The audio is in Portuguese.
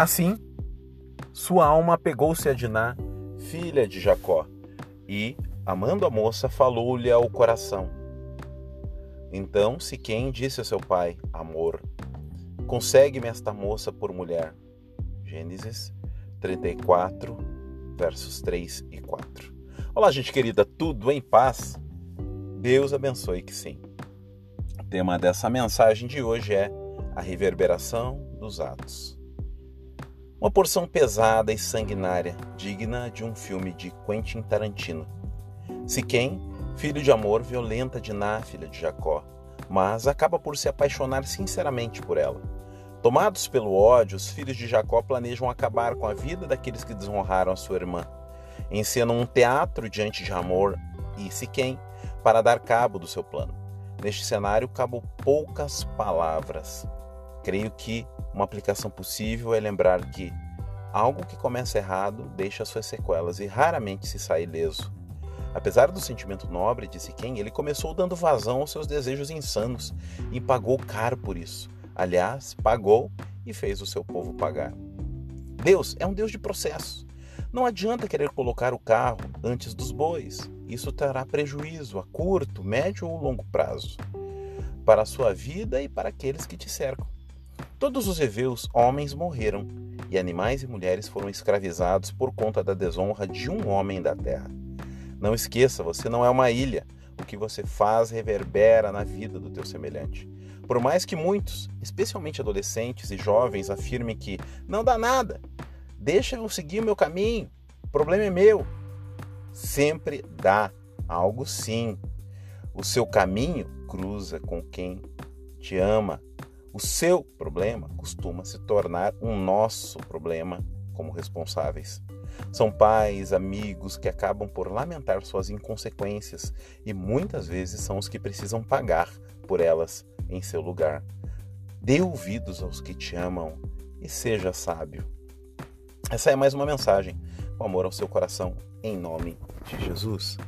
Assim, sua alma apegou-se a Diná, filha de Jacó, e, amando a moça, falou-lhe ao coração. Então Siquém disse a seu pai, Amor, consegue-me esta moça por mulher. Gênesis 34, versos 3 e 4. Olá, gente querida, tudo em paz? Deus abençoe que sim. O tema dessa mensagem de hoje é a reverberação dos atos. Uma porção pesada e sanguinária, digna de um filme de Quentin Tarantino. Siquém, filho de amor, violenta de Ná, filha de Jacó, mas acaba por se apaixonar sinceramente por ela. Tomados pelo ódio, os filhos de Jacó planejam acabar com a vida daqueles que desonraram a sua irmã. Encenam um teatro diante de Amor e Siquém para dar cabo do seu plano. Neste cenário, cabo poucas palavras. Creio que uma aplicação possível é lembrar que algo que começa errado deixa suas sequelas e raramente se sai ileso. Apesar do sentimento nobre de Siquém, ele começou dando vazão aos seus desejos insanos e pagou caro por isso. Aliás, pagou e fez o seu povo pagar. Deus é um Deus de processo. Não adianta querer colocar o carro antes dos bois. Isso trará prejuízo a curto, médio ou longo prazo para a sua vida e para aqueles que te cercam. Todos os heveus homens morreram, e animais e mulheres foram escravizados por conta da desonra de um homem da terra. Não esqueça, você não é uma ilha. O que você faz reverbera na vida do teu semelhante. Por mais que muitos, especialmente adolescentes e jovens, afirmem que não dá nada, deixa eu seguir o meu caminho, o problema é meu. Sempre dá algo sim. O seu caminho cruza com quem te ama, o seu problema costuma se tornar um nosso problema como responsáveis. São pais, amigos que acabam por lamentar suas inconsequências e muitas vezes são os que precisam pagar por elas em seu lugar. Dê ouvidos aos que te amam e seja sábio. Essa é mais uma mensagem com amor ao seu coração, em nome de Jesus.